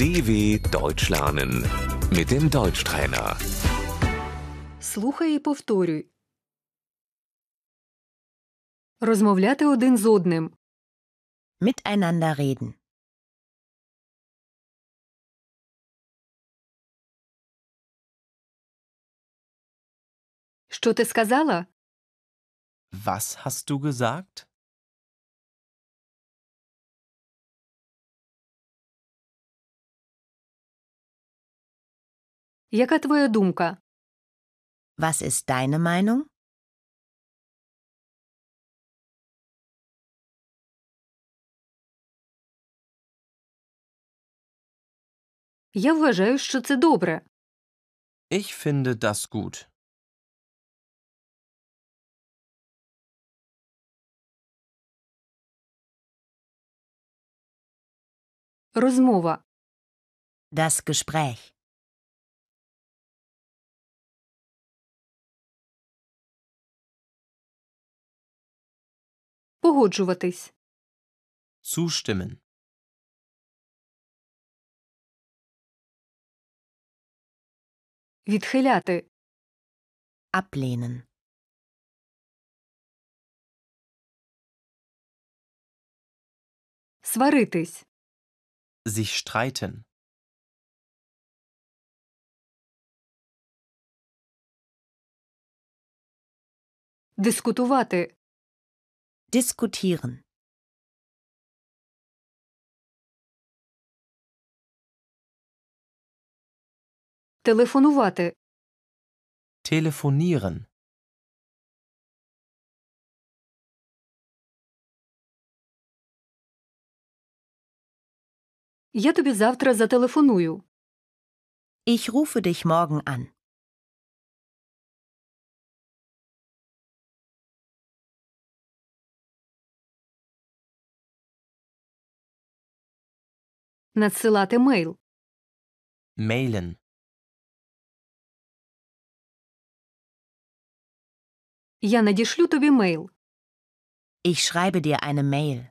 DW Deutsch lernen mit dem Deutschtrainer. Слухай і повторюй. Розмовляти один з одним. Miteinander reden. Що ти сказала? Was hast du gesagt? Яка твоя думка? Was ist deine Meinung? Я вважаю, що це добре. Ich finde das gut. Розмова. Das Gespräch. Погоджуватись. Zustimmen. Відхиляти. Ablehnen. Сваритись. Sich streiten. Дискутувати. Diskutieren. Телефонувати. Telefonieren. Я тобі завтра зателефоную. Ich rufe dich morgen an. Надсилати мейл. Mailen. Я надішлю тобі мейл. Ich schreibe dir eine Mail.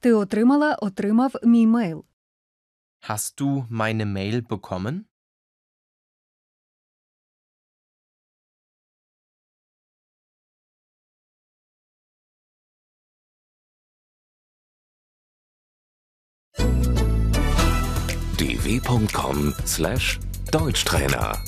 Ти отримала, отримав мій мейл. Hast du meine Mail bekommen? dw.com/deutschtrainer